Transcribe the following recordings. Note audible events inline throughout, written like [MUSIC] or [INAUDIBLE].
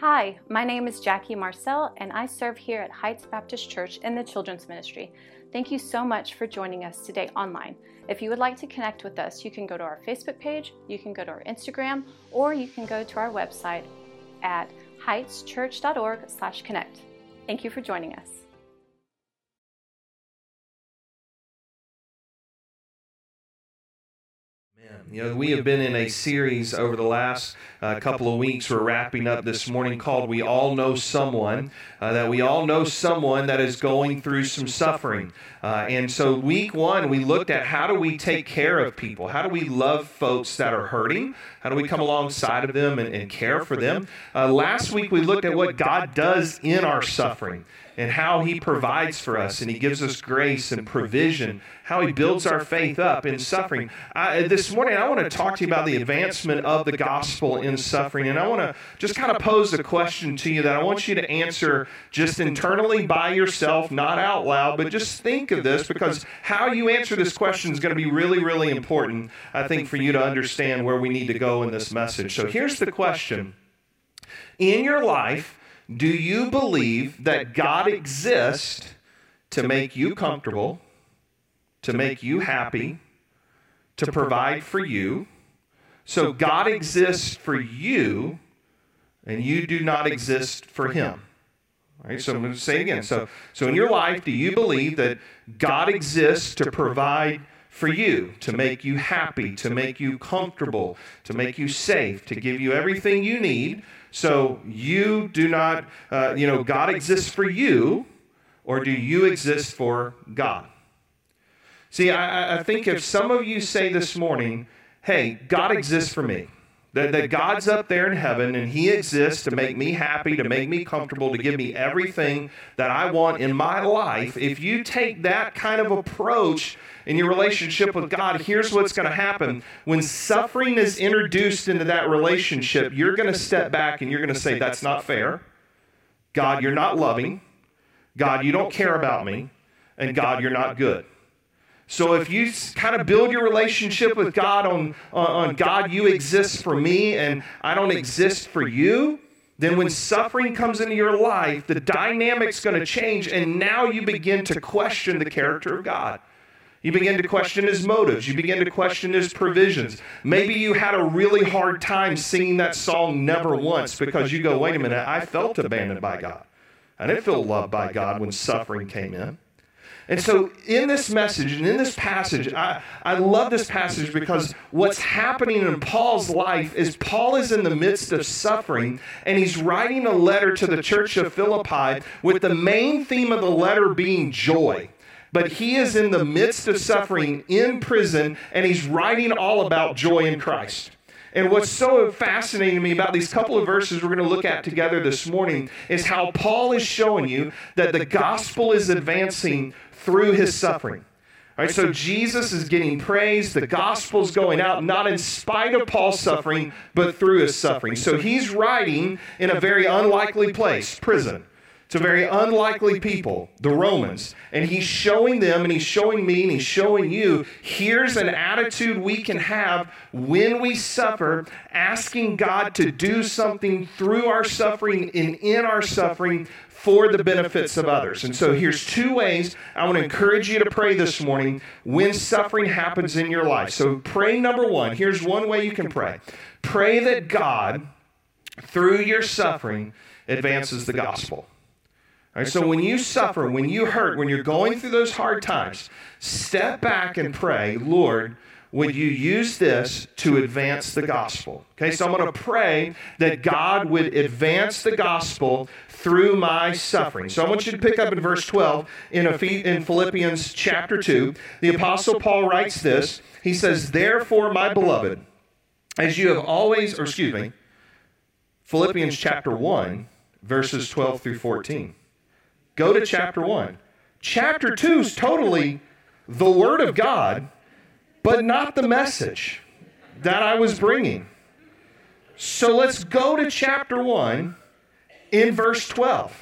Hi, my name is Jackie Marcel, and I serve here at Heights Baptist Church in the Children's Ministry. Thank you so much for joining us today online. If you would like to connect with us, you can go to our Facebook page, you can go to our Instagram, or you can go to our website at heightschurch.org/connect. Thank you for joining us. You know, we have been in a series over the last uh, couple of weeks. We're wrapping up this morning called We All Know Someone, uh, that we all know someone that is going through some suffering. Uh, and so, week one, we looked at how do we take care of people? How do we love folks that are hurting? How do we come alongside of them and, and care for them? Uh, last week, we looked at what God does in our suffering and how He provides for us and He gives us grace and provision, how He builds our faith up in suffering. I, this morning, I want to talk to you about the advancement of the gospel in suffering. And I want to just kind of pose a question to you that I want you to answer just internally by yourself, not out loud, but just think of this because how you answer this question is going to be really, really important, I think, for you to understand where we need to go in this message. So here's the question In your life, do you believe that God exists to make you comfortable, to make you happy, to provide for you? So God exists for you, and you do not exist for Him. All right, so I'm going to say it again. So, so in your life, do you believe that God exists to provide for you, to make you happy, to make you comfortable, to make you safe, to give you everything you need? So you do not, uh, you know, God exists for you, or do you exist for God? See, I, I think if some of you say this morning, hey, God exists for me, that, that God's up there in heaven and He exists to make me happy, to make me comfortable, to give me everything that I want in my life. If you take that kind of approach in your relationship with God, here's what's going to happen. When suffering is introduced into that relationship, you're going to step back and you're going to say, That's not fair. God, you're not loving. God, you don't care about me. And God, you're not good. So if you kind of build your relationship with God on, on, God, you exist for me and I don't exist for you, then when suffering comes into your life, the dynamic's going to change, and now you begin to question the character of God. You begin to question his motives. You begin to question his provisions. Maybe you had a really hard time singing that song Never Once because you go, wait a minute, I felt abandoned by God. I didn't feel loved by God when suffering came in. And so, in this message and in this passage, I, I love this passage because what's happening in Paul's life is Paul is in the midst of suffering and he's writing a letter to the church of Philippi with the main theme of the letter being joy. But he is in the midst of suffering in prison and he's writing all about joy in Christ. And what's so fascinating to me about these couple of verses we're going to look at together this morning is how Paul is showing you that the gospel is advancing through his suffering. All right, so Jesus is getting praised. The gospel's going out, not in spite of Paul's suffering, but through his suffering. So he's writing in a very unlikely place, prison. A very unlikely people, the Romans. And he's showing them, and he's showing me, and he's showing you here's an attitude we can have when we suffer, asking God to do something through our suffering and in our suffering for the benefits of others. And so here's two ways I want to encourage you to pray this morning when suffering happens in your life. So, pray number one. Here's one way you can pray pray that God, through your suffering, advances the gospel. Right, so when you suffer, when you hurt, when you're going through those hard times, step back and pray, Lord, would you use this to advance the gospel? Okay, so I'm going to pray that God would advance the gospel through my suffering. So I want you to pick up in verse 12 in, in Philippians chapter 2. The Apostle Paul writes this. He says, Therefore, my beloved, as you have always, or excuse me, Philippians chapter 1, verses 12 through 14. Go to chapter 1. Chapter 2 is totally the Word of God, but not the message that I was bringing. So let's go to chapter 1 in verse 12.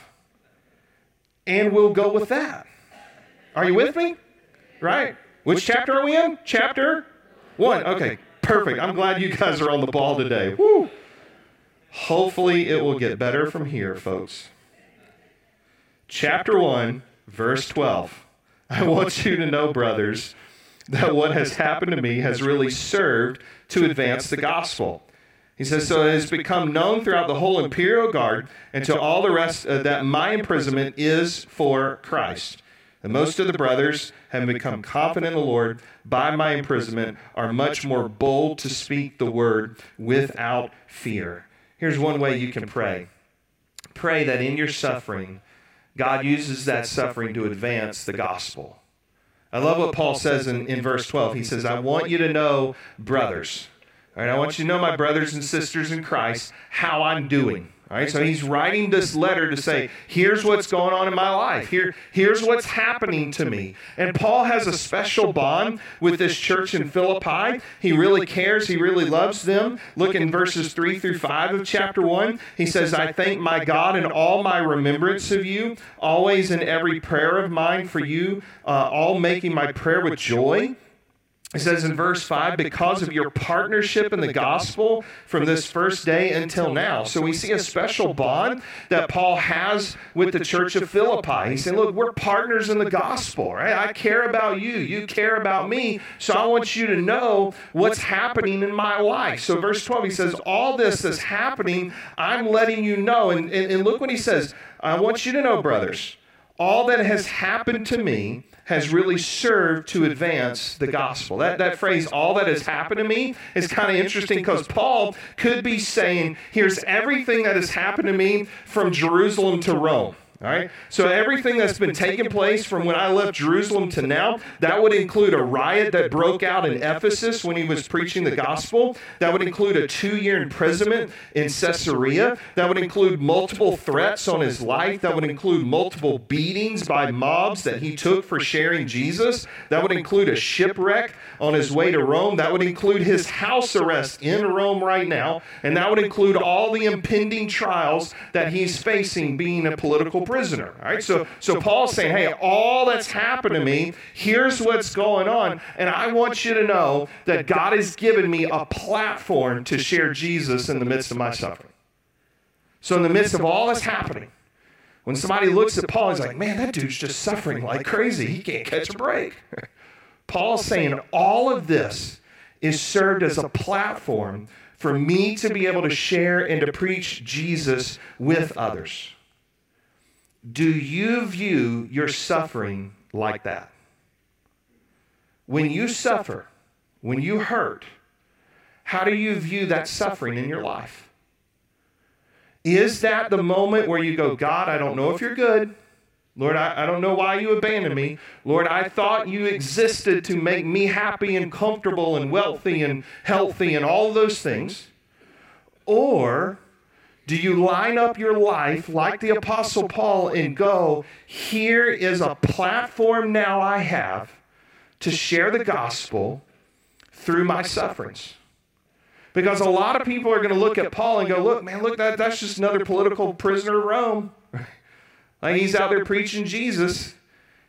And we'll go with that. Are you with me? Right? Which chapter are we in? Chapter 1. Okay, perfect. I'm glad you guys are on the ball today. Woo. Hopefully, it will get better from here, folks. Chapter 1, verse 12. I want you to know, brothers, that what has happened to me has really served to advance the gospel. He says, So it has become known throughout the whole imperial guard and to all the rest uh, that my imprisonment is for Christ. And most of the brothers, having become confident in the Lord by my imprisonment, are much more bold to speak the word without fear. Here's one way you can pray pray that in your suffering, God uses that suffering to advance the gospel. I love what Paul says in, in verse 12. He says, I want you to know, brothers. All right, I want you to know, my brothers and sisters in Christ, how I'm doing. All right, so he's writing this letter to say, here's what's going on in my life. Here, here's what's happening to me. And Paul has a special bond with this church in Philippi. He really cares. He really loves them. Look in verses 3 through 5 of chapter 1. He says, I thank my God in all my remembrance of you, always in every prayer of mine for you, uh, all making my prayer with joy it says in verse 5, because of your partnership in the gospel from this first day until now. So we see a special bond that Paul has with the church of Philippi. He's saying, Look, we're partners in the gospel, right? I care about you. You care about me. So I want you to know what's happening in my life. So verse 12, he says, All this is happening. I'm letting you know. And, and, and look what he says. I want you to know, brothers, all that has happened to me has really served to advance the gospel. That, that phrase, all that has happened to me, is kind of interesting because Paul could be saying, here's everything that has happened to me from Jerusalem to Rome. All right? So everything that's been taking place from when I left Jerusalem to now, that would include a riot that broke out in Ephesus when he was preaching the gospel. That would include a two year imprisonment in Caesarea. That would include multiple threats on his life. That would include multiple beatings by mobs that he took for sharing Jesus. That would include a shipwreck on his way to Rome. That would include his house arrest in Rome right now. And that would include all the impending trials that he's facing being a political prisoner. All right, so so Paul's saying, hey, all that's happened to me, here's what's going on, and I want you to know that God has given me a platform to share Jesus in the midst of my suffering. So in the midst of all that's happening, when somebody looks at Paul, he's like, man, that dude's just suffering like crazy. He can't catch a break. [LAUGHS] Paul's saying all of this is served as a platform for me to be able to share and to preach Jesus with others. Do you view your suffering like that? When you suffer, when you hurt, how do you view that suffering in your life? Is that the moment where you go, God, I don't know if you're good. Lord, I, I don't know why you abandoned me. Lord, I thought you existed to make me happy and comfortable and wealthy and healthy and all those things. Or do you line up your life like the Apostle Paul and go, here is a platform now I have to share the gospel through my sufferings? Because a lot of people are going to look at Paul and go, look, man, look, that, that's just another political prisoner of Rome. [LAUGHS] like he's out there preaching Jesus,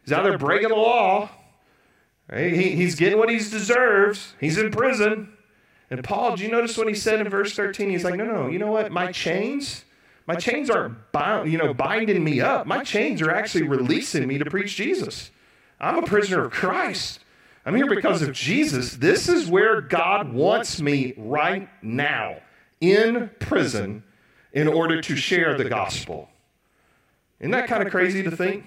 he's out there breaking the law. Right? He, he's getting what he deserves, he's in prison. And Paul, do you notice what he said in verse 13? He's like, no, no, you know what? My chains, my chains aren't bound, you know, binding me up. My chains are actually releasing me to preach Jesus. I'm a prisoner of Christ. I'm here because of Jesus. This is where God wants me right now in prison in order to share the gospel. Isn't that kind of crazy to think?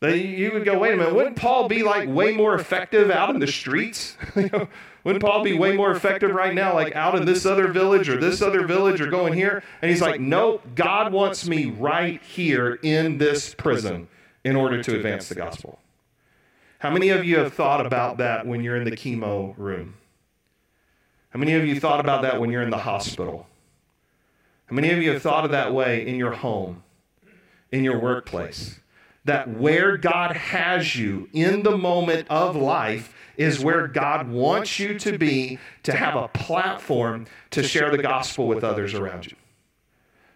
You would go, wait a minute, wouldn't Paul be like way more effective out in the streets? [LAUGHS] Wouldn't Paul be way more effective right now, like out in this other village or this other village or going here? And he's like, nope, God wants me right here in this prison in order to advance the gospel. How many of you have thought about that when you're in the chemo room? How many of you thought about that when you're in the hospital? How many of you have thought of that way in your home, in your workplace? That where God has you in the moment of life is where God wants you to be to have a platform to share the gospel with others around you.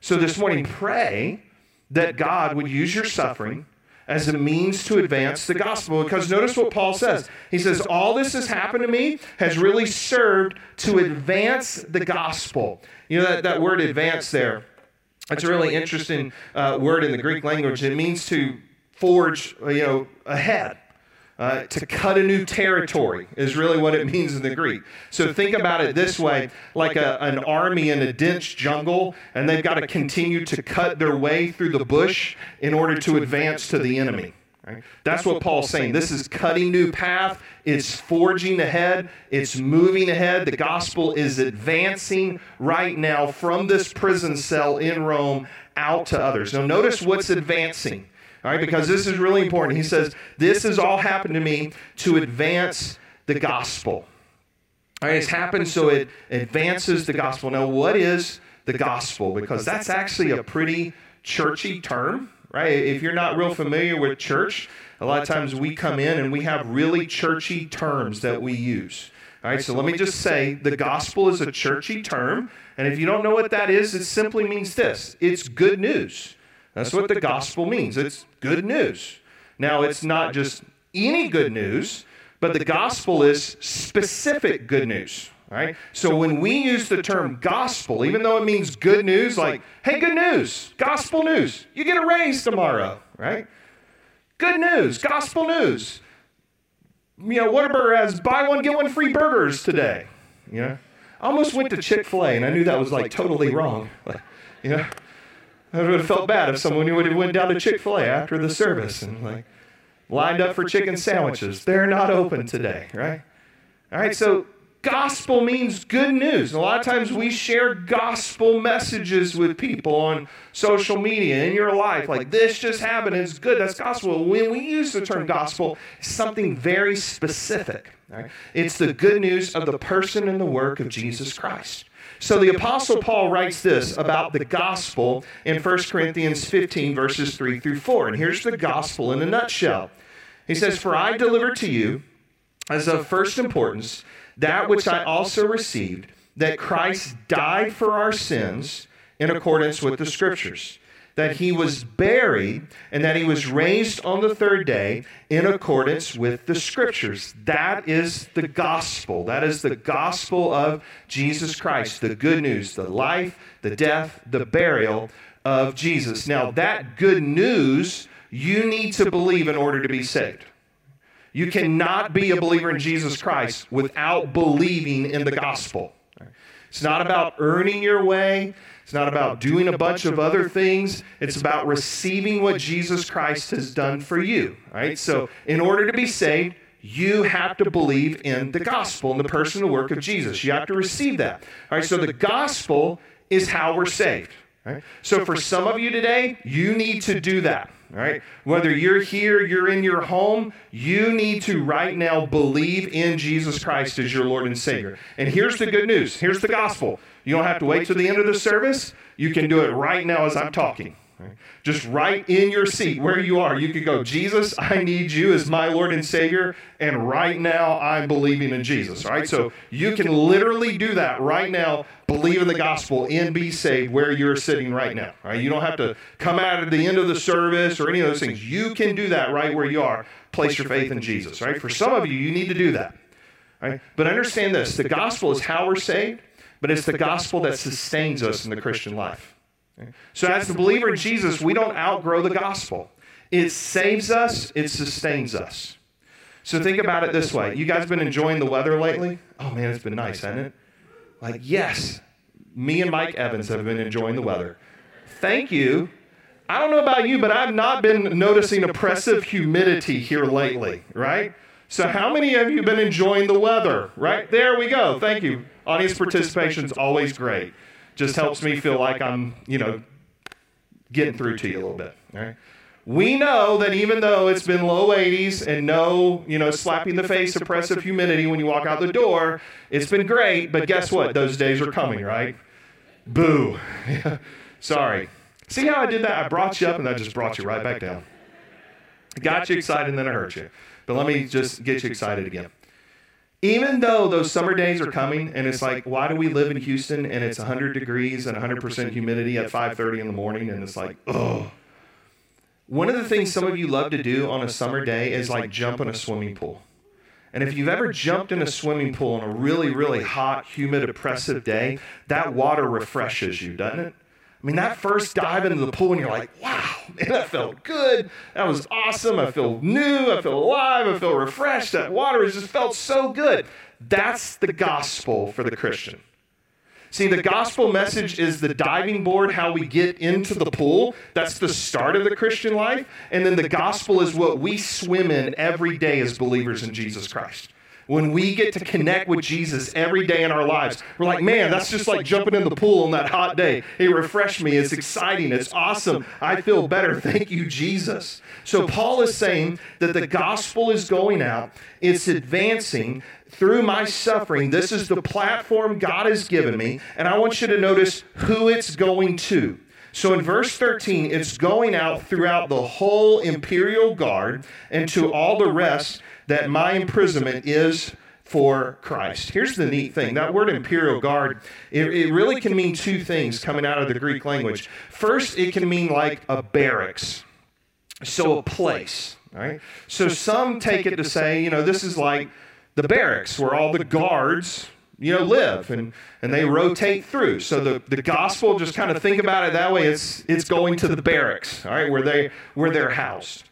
So this morning, pray that God would use your suffering as a means to advance the gospel. Because notice what Paul says. He says, All this has happened to me has really served to advance the gospel. You know, that, that word advance there, it's a really interesting uh, word in the Greek language. It means to forge, you know, ahead. Uh, to cut a new territory is really what it means in the Greek. So think about it this way like a, an army in a dense jungle, and they've got to continue to cut their way through the bush in order to advance to the enemy. Right? That's what Paul's saying. This is cutting new path. It's forging ahead. It's moving ahead. The gospel is advancing right now from this prison cell in Rome out to others. Now, notice what's advancing. All right, because this is really important. He says, This has all happened to me to advance the gospel. All right, it's happened so it advances the gospel. Now, what is the gospel? Because that's actually a pretty churchy term, right? If you're not real familiar with church, a lot of times we come in and we have really churchy terms that we use. All right, so let me just say the gospel is a churchy term. And if you don't know what that is, it simply means this it's good news. That's what the gospel means. It's good news. Now, it's not just any good news, but the gospel is specific good news. Right? So when we use the term gospel, even though it means good news, like, hey, good news, gospel news, you get a raise tomorrow, right? Good news, gospel news. You know, Whataburger has buy one, get one free burgers today. You know, I almost went to Chick fil A and I knew that was like totally wrong. [LAUGHS] You know, I would have felt bad if someone would have went down to Chick Fil A after the service and like lined up for chicken sandwiches. They're not open today, right? All right, so gospel means good news. A lot of times we share gospel messages with people on social media in your life, like this just happened, it's good, that's gospel. When we use the term gospel, it's something very specific. Right? It's the good news of the person and the work of Jesus Christ. So the Apostle Paul writes this about the gospel in 1 Corinthians 15, verses 3 through 4. And here's the gospel in a nutshell. He says, For I delivered to you, as of first importance, that which I also received, that Christ died for our sins in accordance with the Scriptures that he was buried and that he was raised on the third day in accordance with the scriptures. That is the gospel. That is the gospel of Jesus Christ, the good news, the life, the death, the burial of Jesus. Now, that good news you need to believe in order to be saved. You cannot be a believer in Jesus Christ without believing in the gospel. It's not about earning your way. It's not about doing a bunch of other things. It's about receiving what Jesus Christ has done for you. Right? So, in order to be saved, you have to believe in the gospel and the person and work of Jesus. You have to receive that. All right, so the gospel is how we're saved. Right? So for some of you today, you need to do that. All right? Whether you're here, you're in your home, you need to right now believe in Jesus Christ as your Lord and Savior. And here's the good news. Here's the gospel. You don't have to wait till the end of the service. You can do it right now as I'm talking. Just right in your seat where you are, you could go, Jesus, I need you as my Lord and Savior, and right now I'm believing in Jesus. right? so you can literally do that right now, believe in the gospel and be saved where you're sitting right now. Right, you don't have to come out at the end of the service or any of those things. You can do that right where you are. Place your faith in Jesus. Right, for some of you, you need to do that. Right, but understand this: the gospel is how we're saved, but it's the gospel that sustains us in the Christian life. So, as the believer in Jesus, we don't outgrow the gospel. It saves us, it sustains us. So, think about it this way. You guys been enjoying the weather lately? Oh, man, it's been nice, hasn't it? Like, yes, me and Mike Evans have been enjoying the weather. Thank you. I don't know about you, but I've not been noticing oppressive humidity here lately, right? So, how many of you have been enjoying the weather? Right? There we go. Thank you. Audience participation is always great just helps me feel like I'm, you know, getting through to you a little bit. Right? We know that even though it's been low 80s and no, you know, slapping the face, oppressive humidity when you walk out the door, it's been great, but guess what? Those days are coming, right? Boo. [LAUGHS] Sorry. See how I did that? I brought you up and I just brought you right back down. Got you excited and then I hurt you. But let me just get you excited again even though those summer days are coming and it's like why do we live in houston and it's 100 degrees and 100% humidity at 5.30 in the morning and it's like oh One of the things some of you love to do on a summer day is like jump in a swimming pool. And if you've ever jumped in a swimming pool on a really, really hot, humid, oppressive day, that water refreshes you, doesn't it? I mean, that first dive into the pool, and you're like, wow, man, that felt good. That was awesome. I feel new. I feel alive. I feel refreshed. That water has just felt so good. That's the gospel for the Christian. See, the gospel message is the diving board, how we get into the pool. That's the start of the Christian life. And then the gospel is what we swim in every day as believers in Jesus Christ. When we get to connect with Jesus every day in our lives, we're like, man, that's just like jumping in the pool on that hot day. It refreshed me. It's exciting. It's awesome. I feel better. [LAUGHS] Thank you, Jesus. So, Paul is saying that the gospel is going out, it's advancing, through my suffering. This is the platform God has given me. And I want you to notice who it's going to. So in verse 13, it's going out throughout the whole imperial guard and to all the rest that my imprisonment is for Christ. Here's the neat thing that word imperial guard, it, it, really can mean two things coming out of the Greek language. First, it can mean like a barracks, so a place. Right? So some take it to say, you know, this is like the barracks where all the guards you know live and and they rotate through so the, the gospel just kind of think about it that way it's it's going to the barracks all right where they where they're housed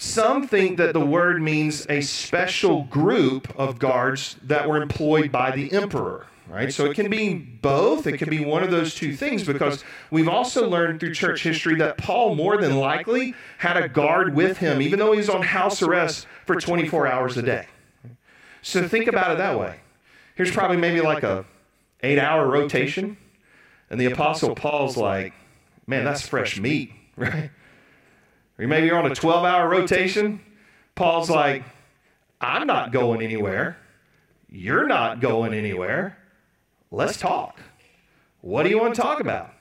some think that the word means a special group of guards that were employed by the emperor right so it can be both it can be one of those two things because we've also learned through church history that paul more than likely had a guard with him even though he was on house arrest for 24 hours a day so think about it that way. Here's probably maybe like a eight hour rotation. And the Apostle Paul's like, man, that's fresh meat, [LAUGHS] right? Or maybe you're on a 12 hour rotation. Paul's like, I'm not going anywhere. You're not going anywhere. Let's talk. What do you want to talk about?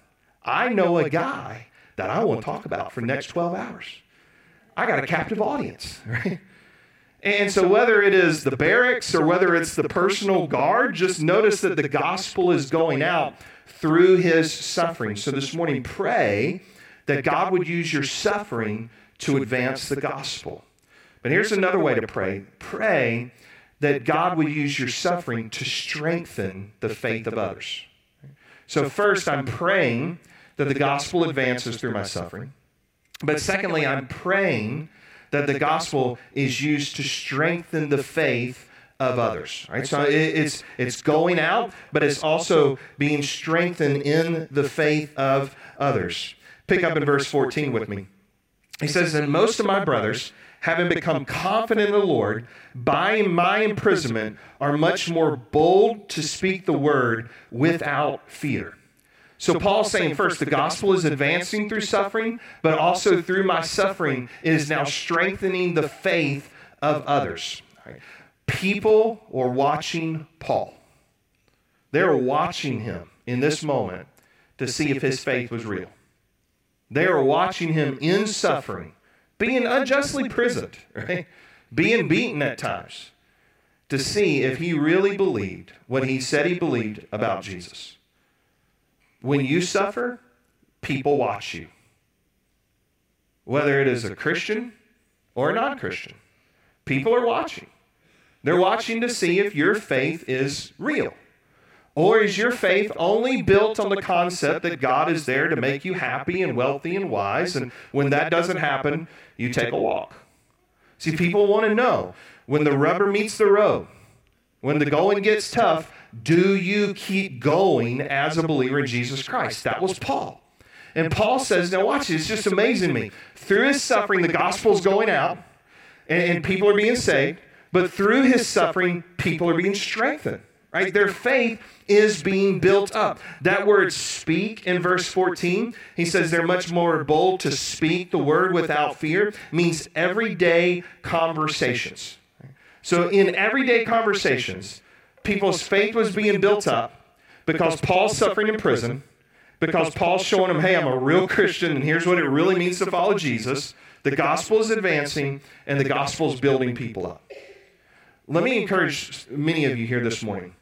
I know a guy that I want to talk about for the next 12 hours. I got a captive audience, [LAUGHS] right? And so, whether it is the barracks or whether it's the personal guard, just notice that the gospel is going out through his suffering. So, this morning, pray that God would use your suffering to advance the gospel. But here's another way to pray. pray. That God would use your suffering to strengthen the faith of others. So, first, I'm praying that the gospel advances through my suffering. But secondly, I'm praying that the gospel is used to strengthen the faith of others. right? So it's it's going out but it's also being strengthened in the faith of others pick up in verse 14 with me he says and most of my brothers having become confident in the lord by my imprisonment are much more bold to speak the word without fear so, Paul's saying first, the gospel is advancing through suffering, but also through my suffering, it is now strengthening the faith of others. People are watching Paul. They're watching him in this moment to see if his faith was real. They are watching him in suffering, being unjustly imprisoned, right? being beaten at times, to see if he really believed what he said he believed about Jesus. When you suffer, people watch you. Whether it is a Christian or a non Christian, people are watching. They're watching to see if your faith is real. Or is your faith only built on the concept that God is there to make you happy and wealthy and wise? And when that doesn't happen, you take a walk. See, people want to know when the rubber meets the road, when the going gets tough, do you keep going as a believer in Jesus Christ? That was Paul. And Paul says, now watch, it's just amazing me. Through his suffering, the gospel's going out, and, and people are being saved. But through his suffering, people are being strengthened. Right? Their faith is being built up. That word speak in verse 14, he says they're much more bold to speak the word without fear, means everyday conversations. So in everyday conversations, people's faith was being built up because Paul's suffering in prison, because Paul's showing them, hey, I'm a real Christian, and here's what it really means to follow Jesus. The gospel is advancing, and the gospel is building people up. Let me encourage many of you here this morning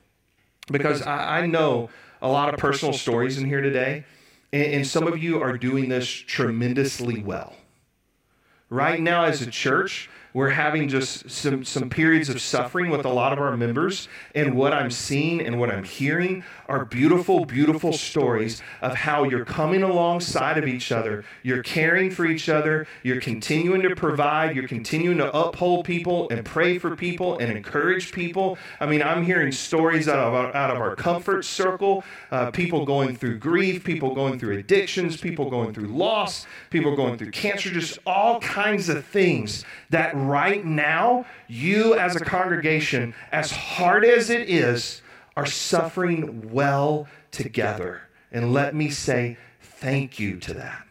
because I, I know a lot of personal stories in here today, and, and some of you are doing this tremendously well. Right now, as a church, we're having just some, some periods of suffering with a lot of our members. And what I'm seeing and what I'm hearing are beautiful, beautiful stories of how you're coming alongside of each other. You're caring for each other. You're continuing to provide. You're continuing to uphold people and pray for people and encourage people. I mean, I'm hearing stories out of our, out of our comfort circle uh, people going through grief, people going through addictions, people going through loss, people going through cancer, just all kinds of things that right now, you as a congregation, as hard as it is, are suffering well together. And let me say thank you to that.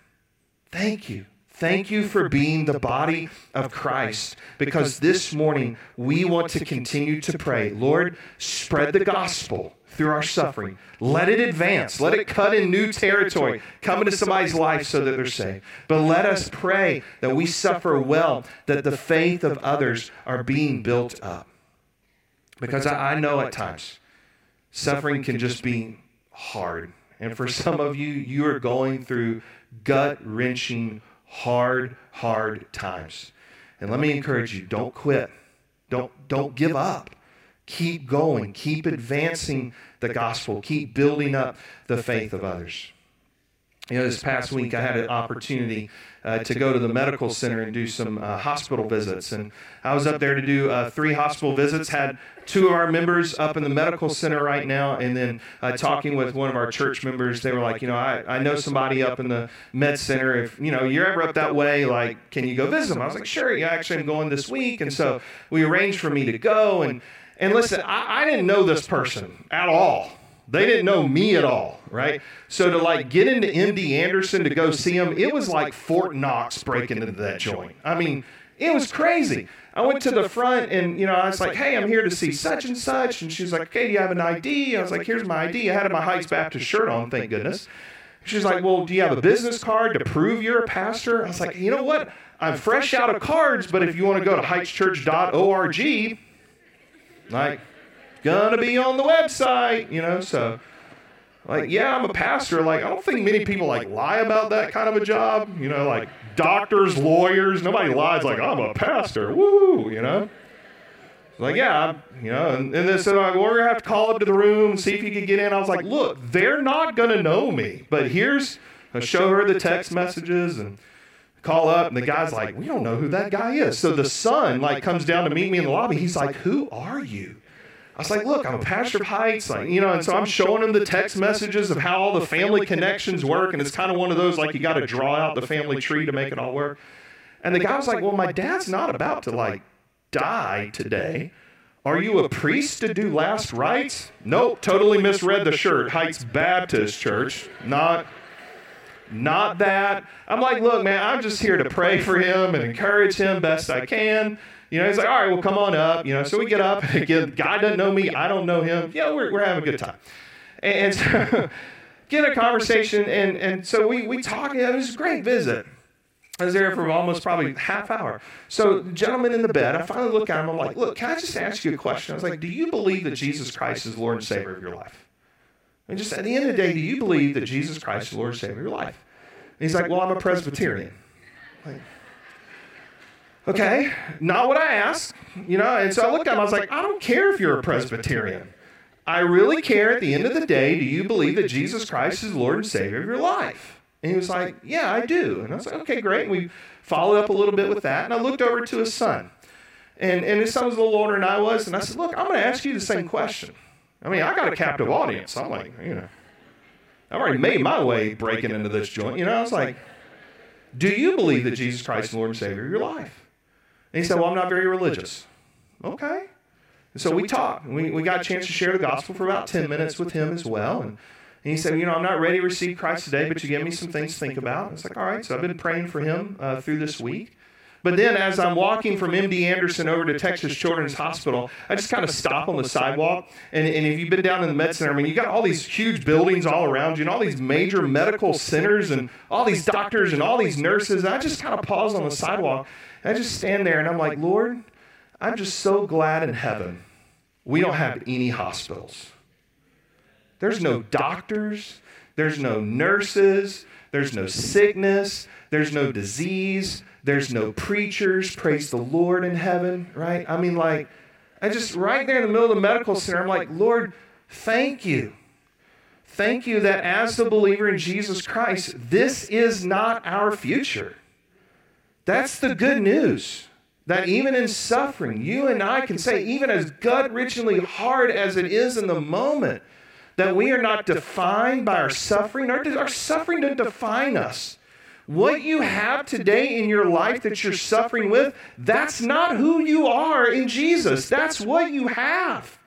Thank you. Thank you for being the body of Christ because this morning we want to continue to pray. Lord, spread the gospel through our suffering. Let it advance. Let it cut in new territory, come into somebody's life so that they're saved. But let us pray that we suffer well, that the faith of others are being built up. Because I, know at times suffering can just be hard. And for some of you, you are going through gut wrenching, hard, hard times. And let me encourage you don't quit. Don't, don't give up. Keep going. Keep advancing the gospel. Keep building up the faith of others. You know, this past week I had an opportunity uh, to go to the medical center and do some uh, hospital visits. And I was up there to do uh, three hospital visits, had two of our members up in the medical center right now, and then uh, talking with one of our church members, they were like, you know, I, I know somebody up in the med center. If, you know, you're ever up that way, like, can you go visit them? I was like, sure, yeah, actually I'm going this week. And so we arranged for me to go. And, and listen, I, I didn't know this person at all. They didn't know me at all, right? So to like get into MD Anderson to go see him, it was like Fort Knox breaking into that joint. I mean, it was crazy. I went to the front and, you know, I was like, hey, I'm here to see such and such. And she was like, okay, do you have an ID? I was like, here's my ID. I had my Heights Baptist shirt on, thank goodness. She's like, well, do you have a business card to prove you're a pastor? I was like, you know what? I'm fresh out of cards, but if you want to go to heightschurch.org, like, gonna be on the website, you know, so like yeah i'm a pastor. Like i don't think many people like lie about that kind of a job you know like doctors lawyers nobody lies like i'm a pastor. Woo you know? Like yeah you know and, and they said well, we're gonna have to call up to the room see if you can get in. I was like look they're not gonna know me. But here's i show her the text messages and call up and the guy's like we don't know who that guy is so the son like comes down to meet me in the lobby he's like who are you I was like, look, I'm a pastor of Heights, like, you know, and so I'm showing him the text messages of how all the family connections work, and it's kind of one of those like you got to draw out the family tree to make it all work. And the guy was like, well, my dad's not about to like die today. Are you a priest to do last rites? Nope, totally misread the shirt. Heights Baptist Church, not not that. I'm like, look, man, I'm just here to pray for him and encourage him best I can. You know, he's like, all right, well, come on up. You know, so we get up. And again, guy doesn't know me. I don't know him. Yeah, we're, we're having a good time. And, so [LAUGHS] get a conversation. And, and so we, we talk. Yeah, it was a great visit. I was there for almost probably half hour. So, gentleman in the bed, I finally look at him. I'm like, look, can I just ask you a question? I was like, do you believe that Jesus Christ is Lord and Savior of your life? And just at the end of the day, do you believe that Jesus Christ is the Lord and Savior of your life? And he's like, well, I'm a Presbyterian. Like, Okay, not what I asked, you know. And so I looked at him. I was like, I don't care if you're a Presbyterian. I really care. At the end of the day, do you believe that Jesus Christ is the Lord and Savior of your life? And he was like, Yeah, I do. And I was like, Okay, great. And we followed up a little bit with that. And I looked over to his son, and and his son was a little older than I was. And I said, Look, I'm going to ask you the same question. I mean, I got a captive audience. I'm like, you know, I've already made my way breaking into this joint. You know, I was like, Do you believe that Jesus Christ is Lord and Savior of your life? And he said, Well, I'm not very religious. Okay. And so we talked. We, we got a chance to share the gospel for about 10 minutes with him as well. And, and he said, You know, I'm not ready to receive Christ today, but you give me some things to think about. It's like, All right. So I've been praying for him uh, through this week. But then, as I'm walking from MD Anderson over to Texas Children's Hospital, I just kind of stop on the sidewalk. And, and if you've been down in the med center, I mean, you got all these huge buildings all around you, and all these major medical centers, and all these doctors, and all these nurses. And I just kind of pause on the sidewalk I just stand there and I'm like, Lord, I'm just so glad in heaven we don't have any hospitals. There's no doctors, There's no nurses. There's no sickness. There's no disease. There's no preachers. Praise the Lord in heaven, right? I mean, like, I just, right there in the middle of the medical center, I'm like, Lord, thank you. Thank you that as the believer in Jesus Christ, this is not our future. That's the good news. That even in suffering, you and I can say, even as gut wrenchingly hard as it is in the moment, that we are not defined by our suffering. Our, our suffering doesn't define us. What you have today in your life that you're suffering with, that's not who you are in Jesus. That's what you have.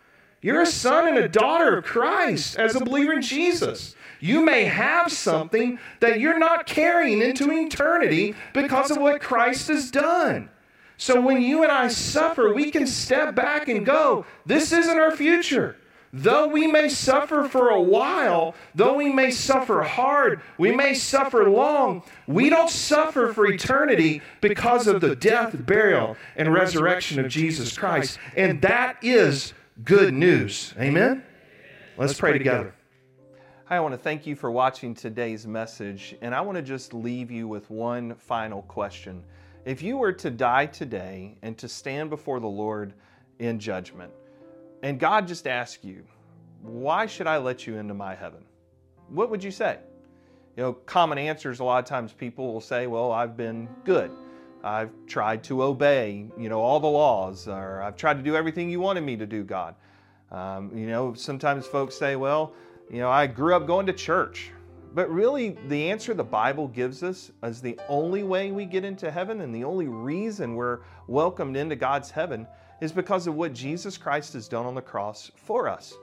You're a son and a daughter of Christ as a believer in Jesus. You may have something that you're not carrying into eternity because of what Christ has done. So when you and I suffer, we can step back and go, this isn't our future. Though we may suffer for a while, though we may suffer hard, we may suffer long, we don't suffer for eternity because of the death, burial, and resurrection of Jesus Christ. And that is good news. Amen? Let's pray together. Hi, I want to thank you for watching today's message, and I want to just leave you with one final question. If you were to die today and to stand before the Lord in judgment, and God just asked you, Why should I let you into my heaven? What would you say? You know, common answers a lot of times people will say, Well, I've been good. I've tried to obey, you know, all the laws, or I've tried to do everything you wanted me to do, God. Um, you know, sometimes folks say, Well, you know, I grew up going to church. But really, the answer the Bible gives us is the only way we get into heaven and the only reason we're welcomed into God's heaven is because of what Jesus Christ has done on the cross for us.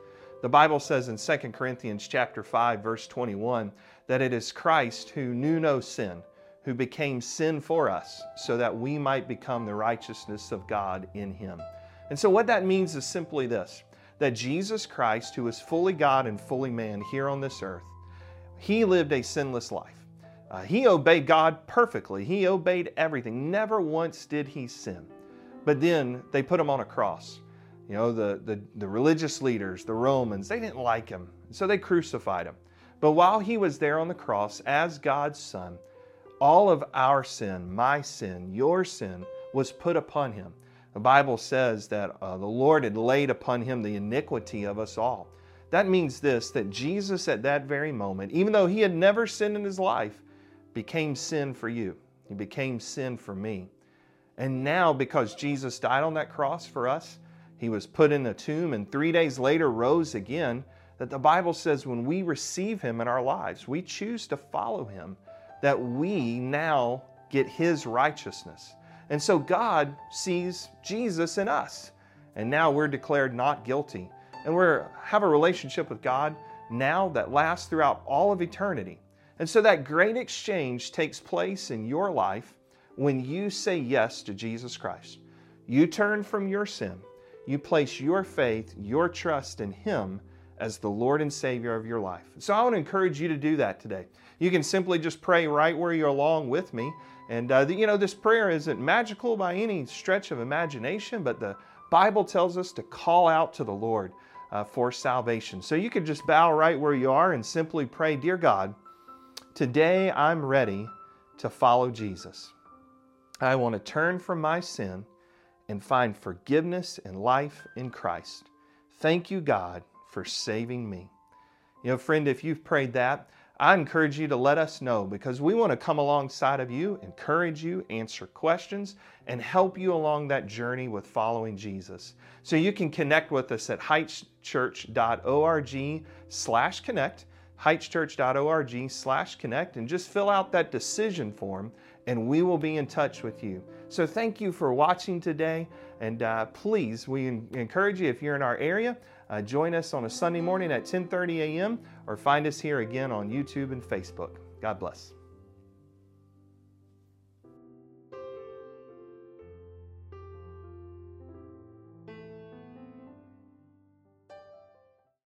The Bible says in 2 Corinthians chapter 5 verse 21 that it is Christ who knew no sin who became sin for us so that we might become the righteousness of God in him. And so what that means is simply this that Jesus Christ who is fully God and fully man here on this earth he lived a sinless life. Uh, he obeyed God perfectly. He obeyed everything. Never once did he sin. But then they put him on a cross. You know, the, the, the religious leaders, the Romans, they didn't like him. So they crucified him. But while he was there on the cross as God's son, all of our sin, my sin, your sin, was put upon him. The Bible says that uh, the Lord had laid upon him the iniquity of us all. That means this that Jesus, at that very moment, even though he had never sinned in his life, became sin for you. He became sin for me. And now, because Jesus died on that cross for us, he was put in a tomb and three days later rose again. That the Bible says when we receive him in our lives, we choose to follow him, that we now get his righteousness. And so God sees Jesus in us. And now we're declared not guilty and we have a relationship with God now that lasts throughout all of eternity. And so that great exchange takes place in your life when you say yes to Jesus Christ. You turn from your sin, you place your faith, your trust in Him as the Lord and Savior of your life. So I want to encourage you to do that today. You can simply just pray right where you're along with me. And, uh, the, you know, this prayer isn't magical by any stretch of imagination, but the Bible tells us to call out to the Lord uh, for salvation. So you could just bow right where you are and simply pray, Dear God, today I'm ready to follow Jesus. I want to turn from my sin and find forgiveness and life in Christ. Thank you, God, for saving me. You know, friend, if you've prayed that, I encourage you to let us know because we want to come alongside of you, encourage you, answer questions, and help you along that journey with following Jesus. So you can connect with us at heightschurch.org slash connect, heightschurch.org slash connect, and just fill out that decision form and we will be in touch with you. So thank you for watching today, and uh, please, we encourage you if you're in our area, uh, join us on a Sunday morning at 10:30 a.m. or find us here again on YouTube and Facebook. God bless.